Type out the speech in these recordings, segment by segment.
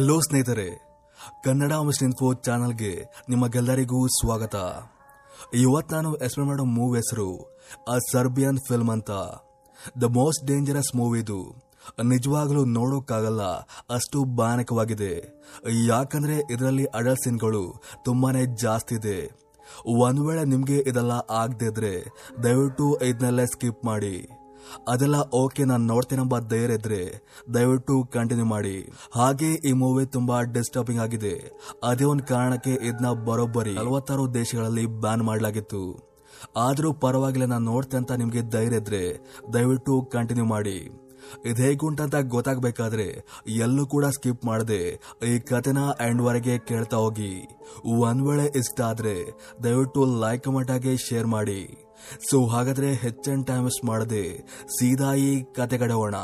Hello ಸ್ನೇಹಿತರೆ, Kannada miss info ಚಾನಲ್ಗೆ ನಿಮಗೆಲ್ಲರಿಗೂ ಸ್ವಾಗತ. ಇವತ್ತು ನಾನು ಎಕ್ಸ್ಪ್ಲೇನ್ ಮಾಡೋ ಮೂವಿ ಹೆಸರು ಅ ಸರ್ಬಿಯನ್ ಫಿಲ್ಮ್ ಅಂತ. ದ ಮೋಸ್ಟ್ ಡೇಂಜರಸ್ ಮೂವಿ ಇದು. ನಿಜವಾಗ್ಲೂ ನೋಡೋಕ್ಕಾಗಲ್ಲ, ಅಷ್ಟು ಭಯಾನಕವಾಗಿದೆ. ಯಾಕಂದ್ರೆ ಇದರಲ್ಲಿ ಅಡಲ್ಟ್ ಸೀನ್ಗಳು ತುಂಬಾನೇ ಜಾಸ್ತಿ ಇದೆ. ಒಂದ್ ವೇಳೆ ನಿಮ್ಗೆ ಇದೆಲ್ಲ ಆಗದೆ ಇದ್ರೆ, ದಯವಿಟ್ಟು ಇದನ್ನೆಲ್ಲ ಸ್ಕಿಪ್ ಮಾಡಿ. ಅದೆಲ್ಲ ಓಕೆ, ನಾನು ನೋಡ್ತೀನೆಂಬ ಧೈರ್ಯ ಇದ್ರೆ ದಯವಿಟ್ಟು ಕಂಟಿನ್ಯೂ ಮಾಡಿ. ಹಾಗೆ ಈ ಮೂವಿ ತುಂಬಾ ಡಿಸ್ಟರ್ಬಿಂಗ್ ಆಗಿದೆ. ಅದೇ ಒಂದು ಕಾರಣಕ್ಕೆ ಇದನ್ನ ಬರೋಬ್ಬರಿ ನಲವತ್ತಾರು ದೇಶಗಳಲ್ಲಿ ಬ್ಯಾನ್ ಮಾಡಲಾಗಿತ್ತು. ಆದರೂ ಪರವಾಗಿಲ್ಲ, ನಾನು ನೋಡ್ತೆ ಅಂತ ನಿಮಗೆ ಧೈರ್ಯ ಇದ್ರೆ ದಯವಿಟ್ಟು ಕಂಟಿನ್ಯೂ ಮಾಡಿ. ಇದು ಹೇಗುಂಟಂತ ಗೊತ್ತಾಗಬೇಕಾದ್ರೆ, ಎಲ್ಲೂ ಕೂಡ ಸ್ಕಿಪ್ ಮಾಡದೆ ಈ ಕಥೆನ ಎಂಡ್ ವರೆಗೆ ಕೇಳ್ತಾ ಹೋಗಿ. ಒಂದ್ ವೇಳೆ ಇಷ್ಟ ಆದ್ರೆ ದಯವಿಟ್ಟು ಲೈಕ್ ಕಮೆಂಟ್ ಶೇರ್ ಮಾಡಿ. ಸೊ ಹಾಗಾದ್ರೆ ಹೆಚ್ಚನ್ ಟೈಮ್ ವೇಸ್ಟ್ ಮಾಡದೆ ಸೀದಾ ಈ ಕತೆ ಕಡೆಯೋಣ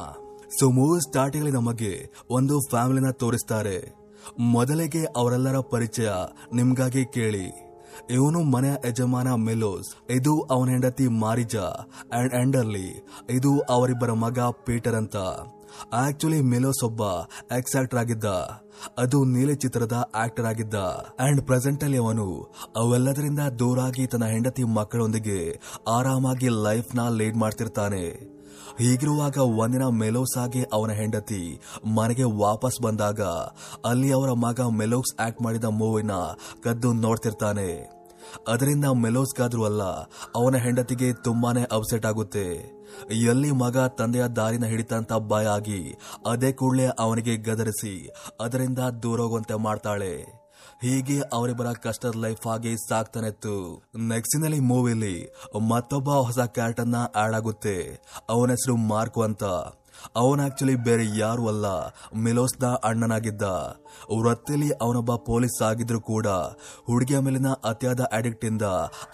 ಸೊ ಮೂವಿ ಸ್ಟಾರ್ಟಿಂಗ್ ನಮಗೆ ಒಂದು ಫ್ಯಾಮಿಲಿನ ತೋರಿಸ್ತಾರೆ. ಮೊದಲಿಗೆ ಅವರೆಲ್ಲರ ಪರಿಚಯ ನಿಮ್ಗಾಗಿ ಕೇಳಿ. ಇವನು ಮನೆಯ ಯಜಮಾನ ಮೆಲೋಸ್, ಇದು ಅವನ ಹೆಂಡತಿ ಮಾರಿಜಾ ಅಂಡ್ ಅಂಡರ್ಲಿ ಇದು ಅವರಿಬ್ಬರ ಮಗ ಪೀಟರ್ ಅಂತ ಆಕ್ಚುಲಿ ಮೆಲೋಸ್ ಒಬ್ಬ ಎಕ್ಸ್ ಆಕ್ಟರ್ ಆಗಿದ್ದ. ಅದು ನೀಲಿ ಚಿತ್ರದ ಆಕ್ಟರ್ ಆಗಿದ್ದ. ಅಂಡ್ ಪ್ರೆಸೆಂಟ್ ಅಲ್ಲಿ ಅವನು ಅವೆಲ್ಲದರಿಂದ ದೂರಾಗಿ ತನ್ನ ಹೆಂಡತಿ ಮಕ್ಕಳೊಂದಿಗೆ ಆರಾಮಾಗಿ ಲೈಫ್ನ ಲೀಡ್ ಮಾಡ್ತಿರ್ತಾನೆ. ಹೀಗಿರುವಾಗ ಒಂದಿನ ಮೆಲೋಸ್ ಆಗಿ ಅವನ ಹೆಂಡತಿ ಮನೆಗೆ ವಾಪಸ್ ಬಂದಾಗ ಅಲ್ಲಿ ಅವರ ಮಗ ಮೆಲೋಕ್ಸ್ ಆಕ್ಟ್ ಮಾಡಿದ ಮೂವಿನ ಕದ್ದು ನೋಡ್ತಿರ್ತಾನೆ. ಅದರಿಂದ ಮೆಲೋಸ್ಗಾದ್ರೂ ಅಲ್ಲ, ಅವನ ಹೆಂಡತಿಗೆ ತುಂಬಾನೇ ಅಪ್ಸೆಟ್ ಆಗುತ್ತೆ. ಎಲ್ಲಿ ಮಗ ತಂದೆಯ ದಾರಿನ ಹಿಡಿತಂತ ಭಯ ಆಗಿ ಅದೇ ಕೂಡಲೇ ಅವನಿಗೆ ಗದರಿಸಿ ಅದರಿಂದ ದೂರ ಹೋಗುವಂತೆ ಮಾಡ್ತಾಳೆ. ಹೀಗೆ ಅವರಿಬ್ಬರ ಕಷ್ಟದ ಲೈಫ್ ಆಗಿ ಸಾಕ್ತಾನೆ ಇತ್ತು ನೆಕ್ಸ್ಟಿನಲ್ಲಿ ಮೂವಿಲಿ ಮತ್ತೊಬ್ಬ ಹೊಸ ಕ್ಯಾರೆಕ್ಟರ್ನ ಆಡ್ ಆಗುತ್ತೆ. ಅವನ ಹೆಸರು ಮಾರ್ಕು ಅಂತ. ಅವನ ಆಕ್ಚುಲಿ ಬೇರೆ ಯಾರು ಅಲ್ಲ ಮಿಲೋಸ್ನ ಅಣ್ಣನಾಗಿದ್ದ. ವೃತ್ತಿಲಿ ಅವನೊಬ್ಬ ಪೊಲೀಸ್ ಆಗಿದ್ರು ಕೂಡ ಹುಡುಗಿಯ ಮೇಲಿನ ಅತಿಯಾದ ಅಡಿಕ್ಟ್ ಇಂದ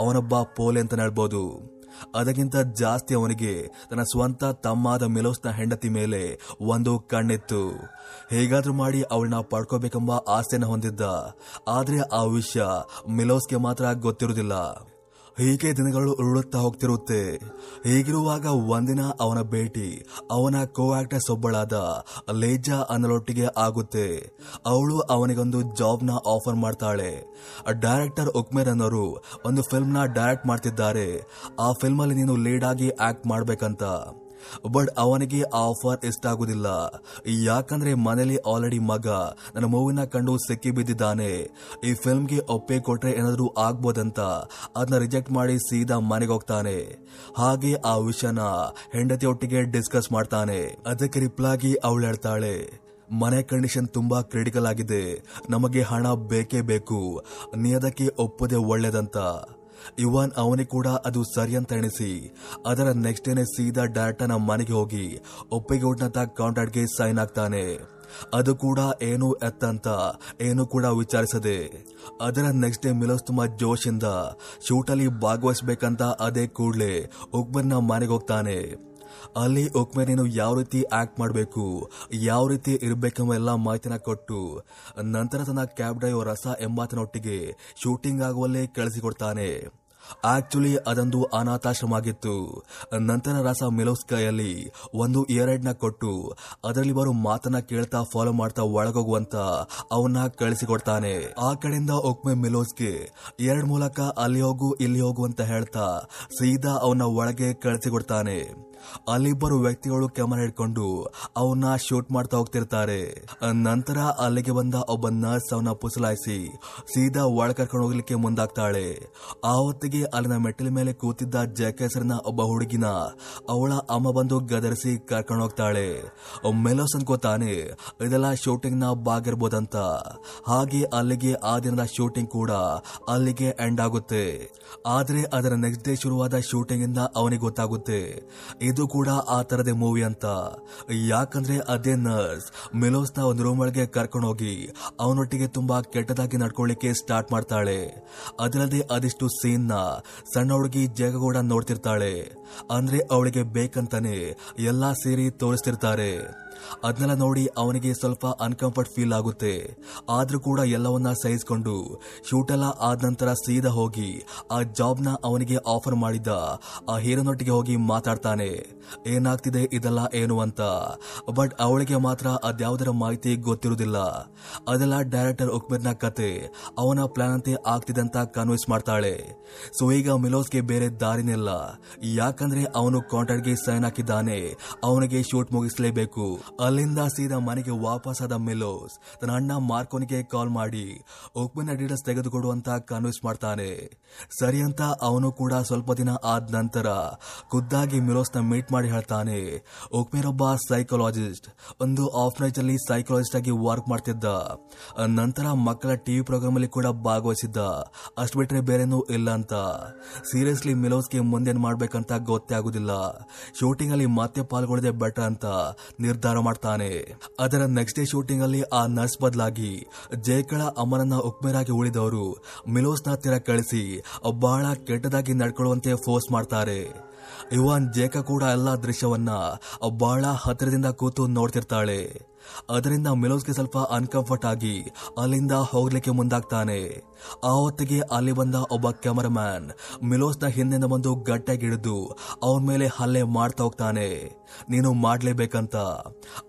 ಅವನೊಬ್ಬ ಪೋಲೆ ಅಂತ ಹೇಳ್ಬೋದು. ಅದಕ್ಕಿಂತ ಜಾಸ್ತಿ ಅವನಿಗೆ ತನ್ನ ಸ್ವಂತ ತಮ್ಮಾದ ಮಿಲೋಸ್ನ ಹೆಂಡತಿ ಮೇಲೆ ಒಂದು ಕಣ್ಣಿತ್ತು. ಹೇಗಾದ್ರೂ ಮಾಡಿ ಅವಳನ್ನ ಪಡ್ಕೋಬೇಕೆಂಬ ಆಸೆನ ಹೊಂದಿದ್ದ. ಆದ್ರೆ ಆ ವಿಷಯ ಮಿಲೋಸ್ಗೆ ಮಾತ್ರ ಗೊತ್ತಿರುವುದಿಲ್ಲ. ಹೀಗೆ ದಿನಗಳು ಉರುಳುತ್ತಾ ಹೋಗ್ತಿರುತ್ತೆ. ಹೀಗಿರುವಾಗ ಒಂದಿನ ಅವನ ಭೇಟಿ, ಅವನ ಕೋ ಆಕ್ಟರ್ಸ್ ಒಬ್ಬಳಾದ ಲೇಜಾ ಅನ್ನಲೊಟ್ಟಿಗೆ ಆಗುತ್ತೆ. ಅವಳು ಅವನಿಗೊಂದು ಜಾಬ್ನ ಆಫರ್ ಮಾಡ್ತಾಳೆ. ಡೈರೆಕ್ಟರ್ ಉಕ್ಮೇರ್ ಅನ್ನೋರು ಒಂದು ಫಿಲ್ಮ್ನ ಡೈರೆಕ್ಟ್ ಮಾಡ್ತಿದ್ದಾರೆ. ಆ ಫಿಲ್ಮ್ ಅಲ್ಲಿ ನೀನು ಲೀಡ್ ಆಗಿ ಆಕ್ಟ್ ಮಾಡ್ಬೇಕಂತ. ಬಟ್ ಅವನಿಗೆ ಆಫರ್ ಇಷ್ಟ ಆಗುದಿಲ್ಲ ಯಾಕಂದ್ರೆ ಮನೇಲಿ ಆಲ್ರೆಡಿ ಮಗ, ನನ್ನ ಮೂವಿನ ಕಂಡು ಸಿಕ್ಕಿ ಬಿದ್ದಿದ್ದಾನೆ. ಈ ಫಿಲ್ಮ್ಗೆ ಒಪ್ಪೆ ಕೊಟ್ರೆ ಏನಾದ್ರೂ ಆಗ್ಬೋದಂತ ಅದನ್ನ ರಿಜೆಕ್ಟ್ ಮಾಡಿ ಸೀದಾ ಮನೆಗೆ ಹೋಗ್ತಾನೆ. ಹಾಗೆ ಆ ವಿಷಯನ ಹೆಂಡತಿಯೊಟ್ಟಿಗೆ ಡಿಸ್ಕಸ್ ಮಾಡ್ತಾನೆ. ಅದಕ್ಕೆ ರಿಪ್ಲಾಗಿ ಅವಳು ಹೇಳ್ತಾಳೆ, ಮನೆ ಕಂಡೀಷನ್ ತುಂಬಾ ಕ್ರಿಟಿಕಲ್ ಆಗಿದೆ. ನಮಗೆ ಹಣ ಬೇಕೇ ಬೇಕು. ನೀ ಅದಕ್ಕೆ ಒಪ್ಪದೆ ಒಳ್ಳೇದಂತ. ಇವನ್ ಅವನಿಗೆ ಕೂಡ ಅದು ಸರಿ ಅಂತ ಎಣಿಸಿ, ಅದರ ನೆಕ್ಸ್ಟ್ ಡೇನೆ ಸೀದಾ ಡೈರೆಕ್ಟರ್ ಮನೆಗೆ ಹೋಗಿ ಒಪ್ಪಿಗೆ ಕಾಂಟ್ರಾಕ್ಟ್ಗೆ ಸೈನ್ ಆಗ್ತಾನೆ ಅದು ಕೂಡ ಏನು ಎತ್ತಂತ, ಏನು ಕೂಡ ವಿಚಾರಿಸದೆ, ಅದರ ನೆಕ್ಸ್ಟ್ ಡೇ ಮಿಲೋಸ್ ತುಂಬಾ ಜೋಶಿಂದ ಶೂಟಲ್ಲಿ ಭಾಗವಹಿಸಬೇಕಂತ ಅದೇ ಕೂಡ್ಲೆ ಉಕ್ಬರ್ನ ಮನೆಗೆ ಹೋಗ್ತಾನೆ. ಅಲ್ಲಿ ಒಕ್ಮೆ ನೀನು ಯಾವ ರೀತಿ ಆಕ್ಟ್ ಮಾಡಬೇಕು, ಯಾವ ರೀತಿ ಇರಬೇಕೆಂಬ ಎಲ್ಲ ಮಾಹಿತಿನ ಕೊಟ್ಟು, ನಂತರ ತನ್ನ ಕ್ಯಾಬ್ ಡ್ರೈವರ್ ರಸ ಎಂಬಾತನೊಟ್ಟಿಗೆ ಶೂಟಿಂಗ್ ಆಗುವಲ್ಲೇ ಕಳಿಸಿಕೊಡ್ತಾನೆ. ಆಕ್ಚುಲಿ ಅದೊಂದು ಅನಾಥಾಶ್ರಮ ಆಗಿತ್ತು ನಂತರ ರಸ ಮಿಲೋಸ್ ಕೈಯಲ್ಲಿ ಒಂದು ಇಯರ್ನ ಕೊಟ್ಟು, ಅದರಲ್ಲಿ ಬರೋ ಮಾತನ್ನ ಕೇಳ್ತಾ ಫಾಲೋ ಮಾಡ್ತಾ ಒಳಗೋಗುವಂತ ಅವನ್ನ ಕಳಿಸಿಕೊಡ್ತಾನೆ. ಆ ಕಡೆಯಿಂದ ಒಕ್ಮೆ ಮಿಲೋಸ್ಗೆ ಎರಡ್ ಮೂಲಕ ಅಲ್ಲಿ ಹೋಗು, ಇಲ್ಲಿ ಹೋಗು ಅಂತ ಹೇಳ್ತಾ ಸೀದಾ ಅವನ ಒಳಗೆ ಕಳಿಸಿಕೊಡ್ತಾನೆ. ಅಲ್ಲಿಬ್ಬರು ವ್ಯಕ್ತಿಗಳು ಕ್ಯಾಮರಾ ಹಿಡ್ಕೊಂಡು ಅವನ್ನ ಶೂಟ್ ಮಾಡ್ತಾ ಹೋಗ್ತಿರ್ತಾರೆ. ನಂತರ ಅಲ್ಲಿಗೆ ಬಂದ ಒಬ್ಬ ನರ್ಸ್ ಅವನ ಪುಸಲಾಯಿಸಿ ಸೀದಾ ಒಳ ಕರ್ಕೊಂಡು ಹೋಗ್ಲಿಕ್ಕೆ ಮುಂದಾಗ್ತಾಳೆ. ಆ ಹೊತ್ತಿಗೆ ಅಲ್ಲಿನ ಮೆಟ್ಟಿಲ ಮೇಲೆ ಕೂತಿದ್ದ ಜಯಕ ಹೆಸರಿನ ಒಬ್ಬ ಹುಡುಗಿನ ಅವಳ ಅಮ್ಮ ಬಂದು ಗದರಿಸಿ ಕರ್ಕೊಂಡು ಹೋಗ್ತಾಳೆ. ಮೆಲೋಸ್ ಅನ್ಕೋತಾನೆ ಇದೆಲ್ಲ ಶೂಟಿಂಗ್ನ ಬಾಗಿರ್ಬೋದಂತ ಹಾಗೆ ಅಲ್ಲಿಗೆ ಆ ದಿನದ ಶೂಟಿಂಗ್ ಕೂಡ ಅಲ್ಲಿಗೆ ಎಂಡ್ ಆಗುತ್ತೆ. ಆದ್ರೆ ಅದರ ನೆಕ್ಸ್ಟ್ ಡೇ ಶುರುವಾದ ಶೂಟಿಂಗ್ ಇಂದ ಅವನಿಗೆ ಗೊತ್ತಾಗುತ್ತೆ. ಇದು ಕೂಡ ಆ ತರದೇ ಮೂವಿ ಅಂತ. ಯಾಕಂದ್ರೆ ಅದೇ ನರ್ಸ್ ಮಿಲೋಸ್ನ ನ ಒಂದು ರೂಮ್ ಒಳಗೆ ಕರ್ಕೊಂಡು ಹೋಗಿ ಅವನೊಟ್ಟಿಗೆ ತುಂಬಾ ಕೆಟ್ಟದಾಗಿ ನಡ್ಕೊಳ್ಳಿಕ್ಕೆ ಸ್ಟಾರ್ಟ್ ಮಾಡ್ತಾಳೆ. ಅದಲ್ಲದೆ ಅದಿಷ್ಟು ಸೀನ್ನ ಸಣ್ಣ ಹುಡುಗಿ ಜಗ ಕೂಡ ನೋಡ್ತಿರ್ತಾಳೆ. ಅಂದ್ರೆ ಅವಳಿಗೆ ಬೇಕಂತಾನೆ ಎಲ್ಲಾ ಸೇರಿ ತೋರಿಸ್ತಿರ್ತಾರೆ. ಅದನ್ನೆಲ್ಲ ನೋಡಿ ಅವನಿಗೆ ಸ್ವಲ್ಪ ಅನ್ಕಂಫರ್ಟ್ ಫೀಲ್ ಆಗುತ್ತೆ. ಆದ್ರೂ ಕೂಡ ಎಲ್ಲವನ್ನ ಸಹಿಸಿಕೊಂಡು ಶೂಟ್ ಎಲ್ಲ ಆದ ನಂತರ ಸೀದಾ ಹೋಗಿ ಆ ಜಾಬ್ನ ಅವನಿಗೆ ಆಫರ್ ಮಾಡಿದ್ದ ಆ ಹೀರೋನೊಟ್ಟಿಗೆ ಹೋಗಿ ಮಾತಾಡ್ತಾನೆ. ಏನಾಗ್ತಿದೆ ಇದೆಲ್ಲ ಏನು ಅಂತ. ಬಟ್ ಅವಳಿಗೆ ಮಾತ್ರ ಅದ್ಯಾವುದರ ಮಾಹಿತಿ ಗೊತ್ತಿರುವುದಿಲ್ಲ. ಅದೆಲ್ಲ ಡೈರೆಕ್ಟರ್ ಉಕ್ಮಿರ್ನ ಕತೆ. ಅವನ ಪ್ಲಾನ್ ಅಂತೆ ಆಗ್ತಿದೆ ಅಂತ ಕನ್ವಿನ್ಸ್ ಮಾಡ್ತಾಳೆ. ಸೊ ಈಗ ಮಿಲೋಸ್ಗೆ ಬೇರೆ ದಾರಿನಿಲ್ಲ ಯಾಕಂದ್ರೆ ಅವನು ಕಾಂಟ್ರಾಕ್ಟ್ಗೆ ಸೈನ್ ಹಾಕಿದ್ದಾನೆ. ಅವನಿಗೆ ಶೂಟ್ ಮುಗಿಸಲೇಬೇಕು. ಅಲ್ಲಿಂದ ಸೀದಾ ಮನೆಗೆ ವಾಪಸ್ ಆದ ಮಿಲೋಸ್ ತನ್ನ ಅಣ್ಣ ಮಾರ್ಕೋನಿಗೆ ಕಾಲ್ ಮಾಡಿ ಉಕ್ಮಿನ ಡೀಟೇಲ್ಸ್ ತೆಗೆದುಕೊಡು ಅಂತ ಕನ್ವಿನ್ಸ್ ಮಾಡ್ತಾನೆ. ಸರಿ ಅಂತ ಅವನು ಕೂಡ ಸ್ವಲ್ಪ ದಿನ ಆದ ನಂತರ ಖುದ್ದಾಗಿ ಮಿಲೋಸ್ನ ಮೀಟ್ ಮಾಡಿ ಹೇಳ್ತಾನೆ ಉಕ್ಮೇರ್ ಒಬ್ಬ ಸೈಕಾಲಜಿಸ್ಟ್ ಒಂದು ಆಫ್ನೈಜ್ ಅಲ್ಲಿ ಸೈಕಾಲಜಿಸ್ಟ್ ಆಗಿ ವರ್ಕ್ ಮಾಡ್ತಿದ್ದ. ನಂತರ ಮಕ್ಕಳ ಟಿವಿ ಪ್ರೋಗ್ರಾಮ್ ಅಲ್ಲಿ ಕೂಡ ಭಾಗವಹಿಸಿದ್ದ. ಅಷ್ಟು ಬಿಟ್ರೆ ಬೇರೆನೂ ಇಲ್ಲ ಅಂತ. ಸೀರಿಯಸ್ಲಿ ಮಿಲೋಸ್ಗೆ ಮುಂದೇನ್ ಮಾಡ್ಬೇಕಂತ ಗೊತ್ತೇ ಆಗುದಿಲ್ಲ. ಶೂಟಿಂಗ್ ಅಲ್ಲಿ ಮತ್ತೆ ಪಾಲ್ಗೊಳ್ಳದೆ ಬೆಟರ್ ಅಂತ ನಿರ್ಧಾರ ಮಾಡ್ತಾನೆ. ಅದರ ನೆಕ್ಸ್ಟ್ ಡೇ ಶೂಟಿಂಗ್ ಅಲ್ಲಿ ಆ ನರ್ಸ್ ಬದಲಾಗಿ ಜಯಕಳ ಅಮ್ಮನನ್ನ ಉಕ್ಮೇರಾಗಿ ಉಳಿದವರು ಮಿಲೋಸ್ನ ಹತ್ತಿರ ಕಳಿಸಿ ಬಹಳ ಕೆಟ್ಟದಾಗಿ ನಡ್ಕೊಳ್ಳುವಂತೆ ಫೋರ್ಸ್ ಮಾಡ್ತಾರೆ. ಇವಾನ್ ಜೇಕ ಕೂಡ ಎಲ್ಲ ದೃಶ್ಯವನ್ನ ಬಹಳ ಹತ್ತಿರದಿಂದ ಕೂತು ನೋಡ್ತಿರ್ತಾಳೆ. ಅದರಿಂದ ಮಿಲೋಸ್ಗೆ ಸ್ವಲ್ಪ ಅನ್ಕಂಫರ್ಟ್ ಆಗಿ ಅಲ್ಲಿಂದ ಹೋಗ್ಲಿಕ್ಕೆ ಮುಂದಾಗ್ತಾನೆ. ಆ ಹೊತ್ತಿಗೆ ಅಲ್ಲಿ ಬಂದ ಒಬ್ಬ ಕ್ಯಾಮರಾಮ್ಯಾನ್ ಮಿಲೋಸ್ನ ಹಿಂದಿನ ಬಂದು ಗಟ್ಟಾಗಿ ಹಿಡಿದು ಅವನ ಮೇಲೆ ಹಲ್ಲೆ ಮಾಡ್ತಾ ಹೋಗ್ತಾನೆ. ನೀನು ಮಾಡ್ಲೇಬೇಕಂತ.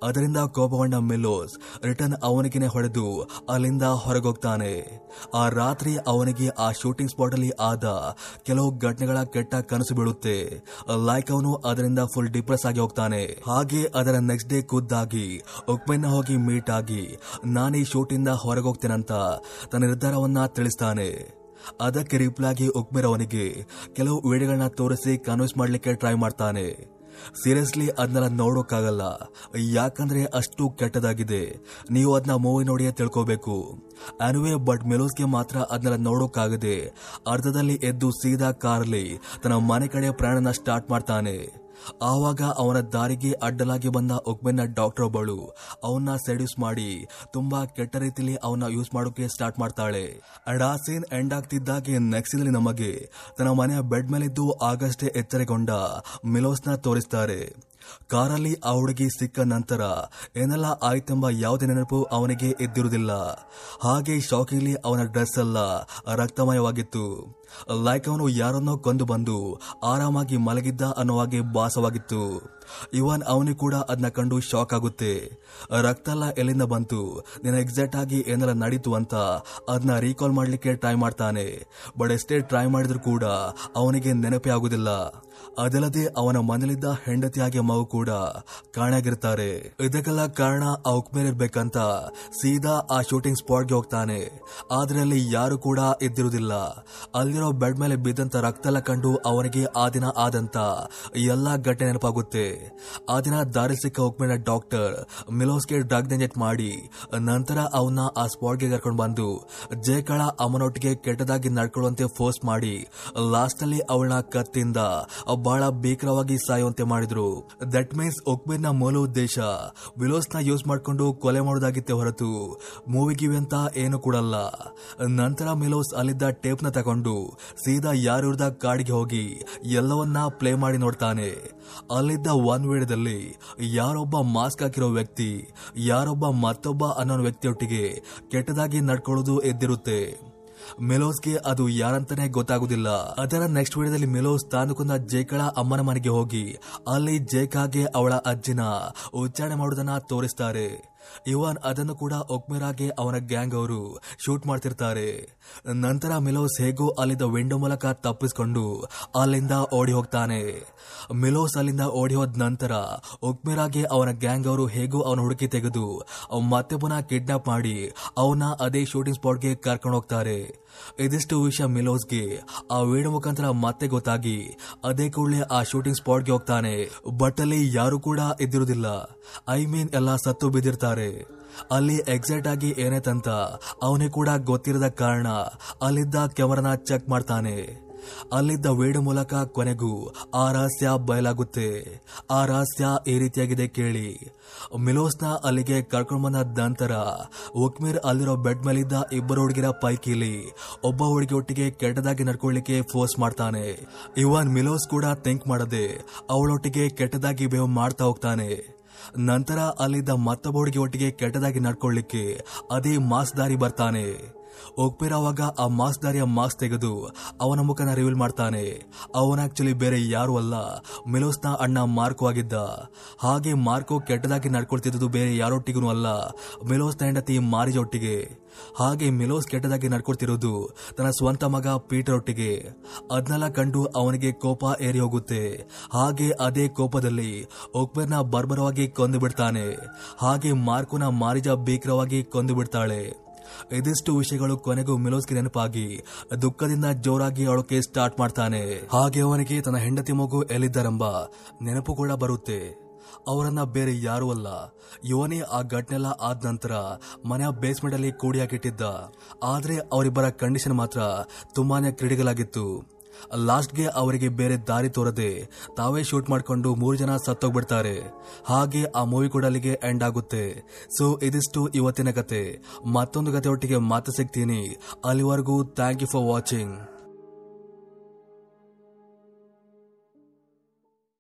ಅದರಿಂದ ಕೋಪಗೊಂಡ ಮಿಲೋಸ್ ರಿಟರ್ನ್ ಅವನಿಗೆ ಹೊಡೆದು ಅಲ್ಲಿಂದ ಹೊರಗೋಗ್ತಾನೆ. ಆ ರಾತ್ರಿ ಅವನಿಗೆ ಆ ಶೂಟಿಂಗ್ ಸ್ಪಾಟ್ ಅಲ್ಲಿ ಆದ ಕೆಲವು ಘಟನೆಗಳ ಕೆಟ್ಟ ಕನಸು ಬೀಳುತ್ತೆ. ಲೈಕ್ ಅವನು ಅದರಿಂದ ಫುಲ್ ಡಿಪ್ರೆಸ್ ಆಗಿ ಹೋಗ್ತಾನೆ. ಹಾಗೆ ಅದರ ನೆಕ್ಸ್ಟ್ ಡೇ ಖುದ್ದಾಗಿ ಉಕ್ಮೆನ್ನ ಹೋಗಿ ಮೀಟ್ ಆಗಿ ನಾನು ಈ ಶೂಟಿಂದ ಹೊರಗೋಗ್ತೇನಂತ ತನ್ನ ನಿರ್ಧಾರವನ್ನ ತಿಳಿಸ್ತಾನೆ. ಅದಕ್ಕೆ ರಿಪ್ಲಾಗಿ ಆಗಿ ಉಕ್ಮೇರ್ ಅವನಿಗೆ ಕೆಲವು ವಿಡಿಯೋಗಳನ್ನ ತೋರಿಸಿ ಕನ್ವಿನ್ಸ್ ಮಾಡಲಿಕ್ಕೆ ಟ್ರೈ ಮಾಡ್ತಾನೆ. ಸೀರಿಯಸ್ಲಿ ಅದನ್ನೆಲ್ಲ ನೋಡೋಕ್ಕಾಗಲ್ಲ. ಯಾಕಂದ್ರೆ ಅಷ್ಟು ಕೆಟ್ಟದಾಗಿದೆ. ನೀವು ಅದನ್ನ ಮೂವಿ ನೋಡಿಯೇ ತಿಳ್ಕೋಬೇಕು. ಅನುವೆ ಬಟ್ ಮೆಲೋಸ್ಗೆ ಮಾತ್ರ ಅದನ್ನೆಲ್ಲ ನೋಡೋಕ್ಕಾಗದೆ ಅರ್ಧದಲ್ಲಿ ಎದ್ದು ಸೀದಾ ಕಾರ್ಲಿ ತನ್ನ ಮನೆ ಕಡೆ ಪ್ರಯಾಣನ ಸ್ಟಾರ್ಟ್ ಮಾಡ್ತಾನೆ. ಆವಾಗ ಅವನ ದಾರಿಗೆ ಅಡ್ಡಲಾಗಿ ಬಂದ ಒಗ್ಬೆನ್ನ ಡಾಕ್ಟರ್ ಒಬ್ಬಳು. ಅವನ್ನ ಸೆಡ್ಯೂಸ್ ಮಾಡಿ, ತುಂಬಾ ಕೆಟ್ಟ ರೀತಿಲಿ ಅವನ್ನ ಯೂಸ್ ಮಾಡೋಕೆ ಸ್ಟಾರ್ಟ್ ಮಾಡ್ತಾಳೆ. ಅಡಾಸೀನ್ ಎಂಡ್ ಆಗ್ತಿದ್ದಾಗೆ ಇದರಲ್ಲಿ ನಮಗೆ. ತನ್ನ ಮನೆಯ ಬೆಡ್ ಮೇಲಿದ್ದು ಆಗಷ್ಟೇ ಎಚ್ಚರಿಗೊಂಡ ಮಿಲೋಸ್ನ ತೋರಿಸ್ತಾರೆ. ಕಾರಲ್ಲಿ ಆ ಹುಡುಗಿ ಸಿಕ್ಕ ನಂತರ ಏನೆಲ್ಲ ಆಯ್ತೆಂಬ ಯಾವುದೇ ನೆನಪು ಅವನಿಗೆ ಎದ್ದಿರುವುದಿಲ್ಲ. ಹಾಗೆ ಶಾಕಿಂಗ್ಲಿ ಅವನ ಡ್ರೆಸ್ ಎಲ್ಲ ರಕ್ತಮಯವಾಗಿತ್ತು. ಲೈಕ್ ಅವನು ಯಾರನ್ನೋ ಕೊಂದು ಬಂದು ಆರಾಮಾಗಿ ಮಲಗಿದ್ದ ಅನ್ನೋ ಹಾಗೆ ಭಾಸವಾಗಿತ್ತು. ಇವನ್ ಅವನಿಗೆ ಕೂಡ ಅದನ್ನ ಕಂಡು ಶಾಕ್ ಆಗುತ್ತೆ. ರಕ್ತ ಎಲ್ಲ ಎಲ್ಲಿಂದ ಬಂತು? ನಿನ್ನ ಎಕ್ಸಾಕ್ಟ್ ಆಗಿ ಏನೆಲ್ಲ ನಡೀತು ಅಂತ ಅದನ್ನ ರೀಕಾಲ್ ಮಾಡ್ಲಿಕ್ಕೆ ಟ್ರೈ ಮಾಡ್ತಾನೆ. ಬಟ್ ಎಷ್ಟೇ ಟ್ರೈ ಮಾಡಿದ್ರು ಕೂಡ ಅವನಿಗೆ ನೆನಪೇ ಆಗುದಿಲ್ಲ ಅದಲ್ಲದೆ ಅವನ ಮನೇಲಿದ್ದ ಹೆಂಡತಿಯಾಗಿ ಮಗು ಕೂಡ ಕಾಣಾಗಿರ್ತಾರೆ ಇದಕ್ಕೆಲ್ಲ ಕಾರಣ ಅವಕ್ ಮೇಲೆ ಇರ್ಬೇಕಂತ ಸೀದಾ ಆ ಶೂಟಿಂಗ್ ಸ್ಪಾಟ್ಗೆ ಹೋಗ್ತಾನೆ. ಆದ್ರಲ್ಲಿ ಯಾರು ಕೂಡ ಇದ್ದಿರುವುದಿಲ್ಲ. ಅಲ್ಲಿರೋ ಬೆಡ್ ಮೇಲೆ ಬಿದ್ದಂತ ರಕ್ತ ಎಲ್ಲ ಕಂಡು ಅವನಿಗೆ ಆ ದಿನ ಆದಂತ ಎಲ್ಲಾ ಘಟನೆ ನೆನಪಾಗುತ್ತೆ. ಆ ದಿನ ದಾರಿ ಸಿಕ್ಕ ಉಕ್ಮೇರ ಡಾಕ್ಟರ್ ಮಿಲೋಸ್ಗೆ ಡ್ರಗ್ ಮಾಡಿ ನಂತರ ಅವನ್ನ ಆ ಸ್ಪಾಟ್ಗೆ ಕರ್ಕೊಂಡು ಬಂದು ಜಯಕಳ ಅಮ್ಮನೊಟ್ಟಿಗೆ ಕೆಟ್ಟದಾಗಿ ನಡ್ಕೊಳ್ಳುವಂತೆ ಫೋರ್ಸ್ ಮಾಡಿ ಲಾಸ್ಟ್ ಅವಳನ್ನ ಕತ್ತಿಂದ ಬಹಳ ಭೀಕರವಾಗಿ ಸಾಯುವಂತೆ ಮಾಡಿದ್ರು. ದಟ್ ಮೀನ್ಸ್ ಒಕ್ಬೇರ್ನ ಮೂಲ ಉದ್ದೇಶ, ವಿಲೋಸ್ನ ಯೂಸ್ ಮಾಡ್ಕೊಂಡು ಕೊಲೆ ಮಾಡೋದಾಗಿತ್ತೆ ಹೊರತು ಮೂವಿಗಿವೆ ಅಂತ ಏನು ಕೊಡಲ್ಲ. ನಂತರ ಮಿಲೋಸ್ ಅಲ್ಲಿದ್ದ ಟೇಪ್ನ ತಗೊಂಡು, ಸೀದಾ ಯಾರಿರ್ದ ಕಾಡಿಗೆ ಹೋಗಿ ಎಲ್ಲವನ್ನ ಪ್ಲೇ ಮಾಡಿ ನೋಡ್ತಾನೆ. ಅಲ್ಲಿದ್ದ ಒನ್ ವೇಳೆದಲ್ಲಿ ಯಾರೊಬ್ಬ ಮಾಸ್ಕ್ ಹಾಕಿರೋ ವ್ಯಕ್ತಿ, ಯಾರೊಬ್ಬ ಮತ್ತೊಬ್ಬ ಅನ್ನೋ ವ್ಯಕ್ತಿಯೊಟ್ಟಿಗೆ ಕೆಟ್ಟದಾಗಿ ನಡ್ಕೊಳ್ಳೋದು ಎದ್ದಿರುತ್ತೆ. ಮೆಲೋಸ್ಗೆ ಅದು ಯಾರಂತಾನೆ ಗೊತ್ತಾಗುದಿಲ್ಲ ಅದರ ನೆಕ್ಸ್ಟ್ ವಿಡಿಯೋದಲ್ಲಿ ಮೆಲೋಸ್ ತಾನು ಕೊಂದ ಜೇಕಳ ಅಮ್ಮನ ಮನೆಗೆ ಹೋಗಿ, ಅಲ್ಲಿ ಜೇಕಾಗೆ ಅವಳ ಅಜ್ಜಿನ ಉಚ್ಚಾರಣೆ ಮಾಡುವುದನ್ನ ತೋರಿಸ್ತಾರೆ. ಇವಾನ್ ಅದನ್ನು ಕೂಡ ಒಕ್ಮೆರಾಗೆ ಅವನ ಗ್ಯಾಂಗ್ ಅವರು ಶೂಟ್ ಮಾಡ್ತಿರ್ತಾರೆ. ನಂತರ ಮಿಲೋಸ್ ಹೇಗೋ ಅಲ್ಲಿಂದ ವಿಂಡೋ ಮೂಲಕ ತಪ್ಪಿಸ್ಕೊಂಡು ಅಲ್ಲಿಂದ ಓಡಿ ಹೋಗ್ತಾನೆ. ಮಿಲೋಸ್ ಅಲ್ಲಿಂದ ಓಡಿ ಹೋದ ನಂತರ ಒಕ್ಮೆರಾಗೆ ಅವನ ಗ್ಯಾಂಗ್ ಅವರು ಹೇಗೋ ಅವನ ಹುಡುಕಿ ತೆಗೆದು ಮತ್ತೆ ಪುನಃ ಕಿಡ್ನಾಪ್ ಮಾಡಿ ಅವನ ಅದೇ ಶೂಟಿಂಗ್ ಸ್ಪಾಟ್ಗೆ ಕರ್ಕೊಂಡು ಹೋಗ್ತಾರೆ ಇದಿಷ್ಟು ವಿಷಯ ಮಿಲೋಸ್ಗೆ ಆ ವೇಣು ಮುಖಾಂತರ ಮತ್ತೆ ಗೊತ್ತಾಗಿ ಅದೇ ಕೂಡಲೇ ಆ ಶೂಟಿಂಗ್ ಸ್ಪಾಟ್ಗೆ ಹೋಗ್ತಾನೆ. ಬಟ್ ಅಲ್ಲಿ ಯಾರು ಕೂಡ ಇದ್ದಿರುವುದಿಲ್ಲ ಐ ಮೀನ್ ಎಲ್ಲ ಸತ್ತು ಬಿದ್ದಿರ್ತಾರೆ. ಅಲ್ಲಿ ಎಕ್ಸಾಕ್ಟ್ ಆಗಿ ಏನೇತಂತ ಅವನೇ ಕೂಡ ಗೊತ್ತಿರದ ಕಾರಣ ಅಲ್ಲಿದ್ದ ಕ್ಯಾಮರಾನ ಚೆಕ್ ಮಾಡ್ತಾನೆ. ಅಲ್ಲಿದ್ದ ವೇಡ ಮೂಲಕ ಕೊನೆಗೂ ಆ ರಹಸ್ಯ ಬಯಲಾಗುತ್ತೆ. ಆ ರಹಸ್ಯ ಈ ರೀತಿಯಾಗಿದೆ ಕೇಳಿ. ಮಿಲೋಸ್ನ ಅಲ್ಲಿಗೆ ಕರ್ಕೊಂಡು ಬಂದ ನಂತರ ಉಕ್ಮೀರ್ ಅಲ್ಲಿರೋ ಬೆಡ್ ಮೇಲಿದ್ದ ಇಬ್ಬರು ಹುಡುಗಿರ ಪೈಕಿಲಿ ಒಬ್ಬ ಹುಡುಗಿ ಒಟ್ಟಿಗೆ ಕೆಟ್ಟದಾಗಿ ನಡ್ಕೊಳ್ಳಿಕ್ಕೆ ಫೋರ್ಸ್ ಮಾಡ್ತಾನೆ. ಇವನ್ ಮಿಲೋಸ್ ಕೂಡ ಥಿಂಕ್ ಮಾಡದೆ ಅವಳೊಟ್ಟಿಗೆ ಕೆಟ್ಟದಾಗಿ ಬಿಹೇವ್ ಮಾಡ್ತಾ ಹೋಗ್ತಾನೆ. ನಂತರ ಅಲ್ಲಿದ್ದ ಮತ್ತೊಬ್ಬ ಹುಡುಗಿ ಒಟ್ಟಿಗೆ ಕೆಟ್ಟದಾಗಿ ನಡ್ಕೊಳ್ಳಿಕ್ಕೆ ಅದೇ ಮಾಸ್ದಾರಿ ಬರ್ತಾನೆ. ಒಕ್ಪೇರ್ ಅವಾಗ ಆ ಮಾಸ್ಕ್ ದಾರಿಯ ಮಾಸ್ಕ್ ತೆಗೆದು ಅವನ ಮುಖನ ರಿವೀಲ್ ಮಾಡ್ತಾನೆ. ಅವನ ಆಕ್ಚುಲಿ ಬೇರೆ ಯಾರು ಅಲ್ಲ. ಮಿಲೋಸ್ನ ಅಣ್ಣ ಮಾರ್ಕೋ ಆಗಿದ್ದ. ಹಾಗೆ ಮಾರ್ಕೋ ಕೆಟ್ಟದಾಗಿ ನಡ್ಕೊಳ್ತಿದ್ದು ಬೇರೆ ಯಾರೊಟ್ಟಿಗೂ ಅಲ್ಲ. ಮಿಲೋಸ್ನ ಹೆಂಡತಿ ಮಾರಿಜೊಟ್ಟಿಗೆ ಹಾಗೆ ಮಿಲೋಸ್ ಕೆಟ್ಟದಾಗಿ ನಡ್ಕೊಳ್ತಿರೋದು ತನ್ನ ಸ್ವಂತ ಮಗ ಪೀಟರ್ ಒಟ್ಟಿಗೆ. ಅದನ್ನೆಲ್ಲ ಕಂಡು ಅವನಿಗೆ ಕೋಪ ಏರಿ ಹೋಗುತ್ತೆ. ಹಾಗೆ ಅದೇ ಕೋಪದಲ್ಲಿ ಒಕ್ಬೇರ್ನ ಬರ್ಬರವಾಗಿ ಕೊಂದು ಬಿಡ್ತಾನೆ. ಹಾಗೆ ಮಾರ್ಕೋನ ಮಾರಿಜ ಭೀಕರವಾಗಿ ಕೊಂದು ಇದಿಷ್ಟು ವಿಷಯಗಳು ಕೊನೆಗೂ ಮಿಲೋಸ್ಗೆ ನೆನಪಾಗಿ, ದುಃಖದಿಂದ ಜೋರಾಗಿ ಅಳೋಕೆ ಸ್ಟಾರ್ಟ್ ಮಾಡ್ತಾನೆ. ಹಾಗೆ ಅವನಿಗೆ ತನ್ನ ಹೆಂಡತಿ ಮಗು ಎಲ್ಲಿದ್ದಾರೆಂಬ ನೆನಪು ಕೂಡ ಬರುತ್ತೆ. ಅವರನ್ನ ಬೇರೆ ಯಾರೂ ಅಲ್ಲ. ಇವನೇ ಆ ಘಟನೆಲ್ಲ ಆದ ನಂತರ ಮನೆಯ ಬೇಸ್ಮೆಂಟ್ ಅಲ್ಲಿ ಕೂಡಿ ಹಾಕಿಟ್ಟಿದ್ದ ಆದ್ರೆ ಅವರಿಬ್ಬರ ಕಂಡೀಷನ್ ಮಾತ್ರ ತುಂಬಾನೇ ಕ್ರಿಟಿಕಲ್ ಲಾಸ್ಟ್ಗೆ ಅವರಿಗೆ ಬೇರೆ ದಾರಿ ತೋರದೆ ತಾವೇ ಶೂಟ್ ಮಾಡಿಕೊಂಡು ಮೂರು ಜನ ಸತ್ತೋಗ್ಬಿಡ್ತಾರೆ. ಹಾಗೆ ಆ ಮೂವಿ ಕೂಡ ಅಲ್ಲಿಗೆ ಎಂಡ್ ಆಗುತ್ತೆ. ಸೊ ಇದಿಷ್ಟು ಇವತ್ತಿನ ಕತೆ. ಮತ್ತೊಂದು ಕತೆ ಒಟ್ಟಿಗೆ ಮಾತು ಸಿಗ್ತೀನಿ. ಅಲ್ಲಿವರೆಗೂ ಥ್ಯಾಂಕ್ ಯು ಫಾರ್ ವಾಚಿಂಗ್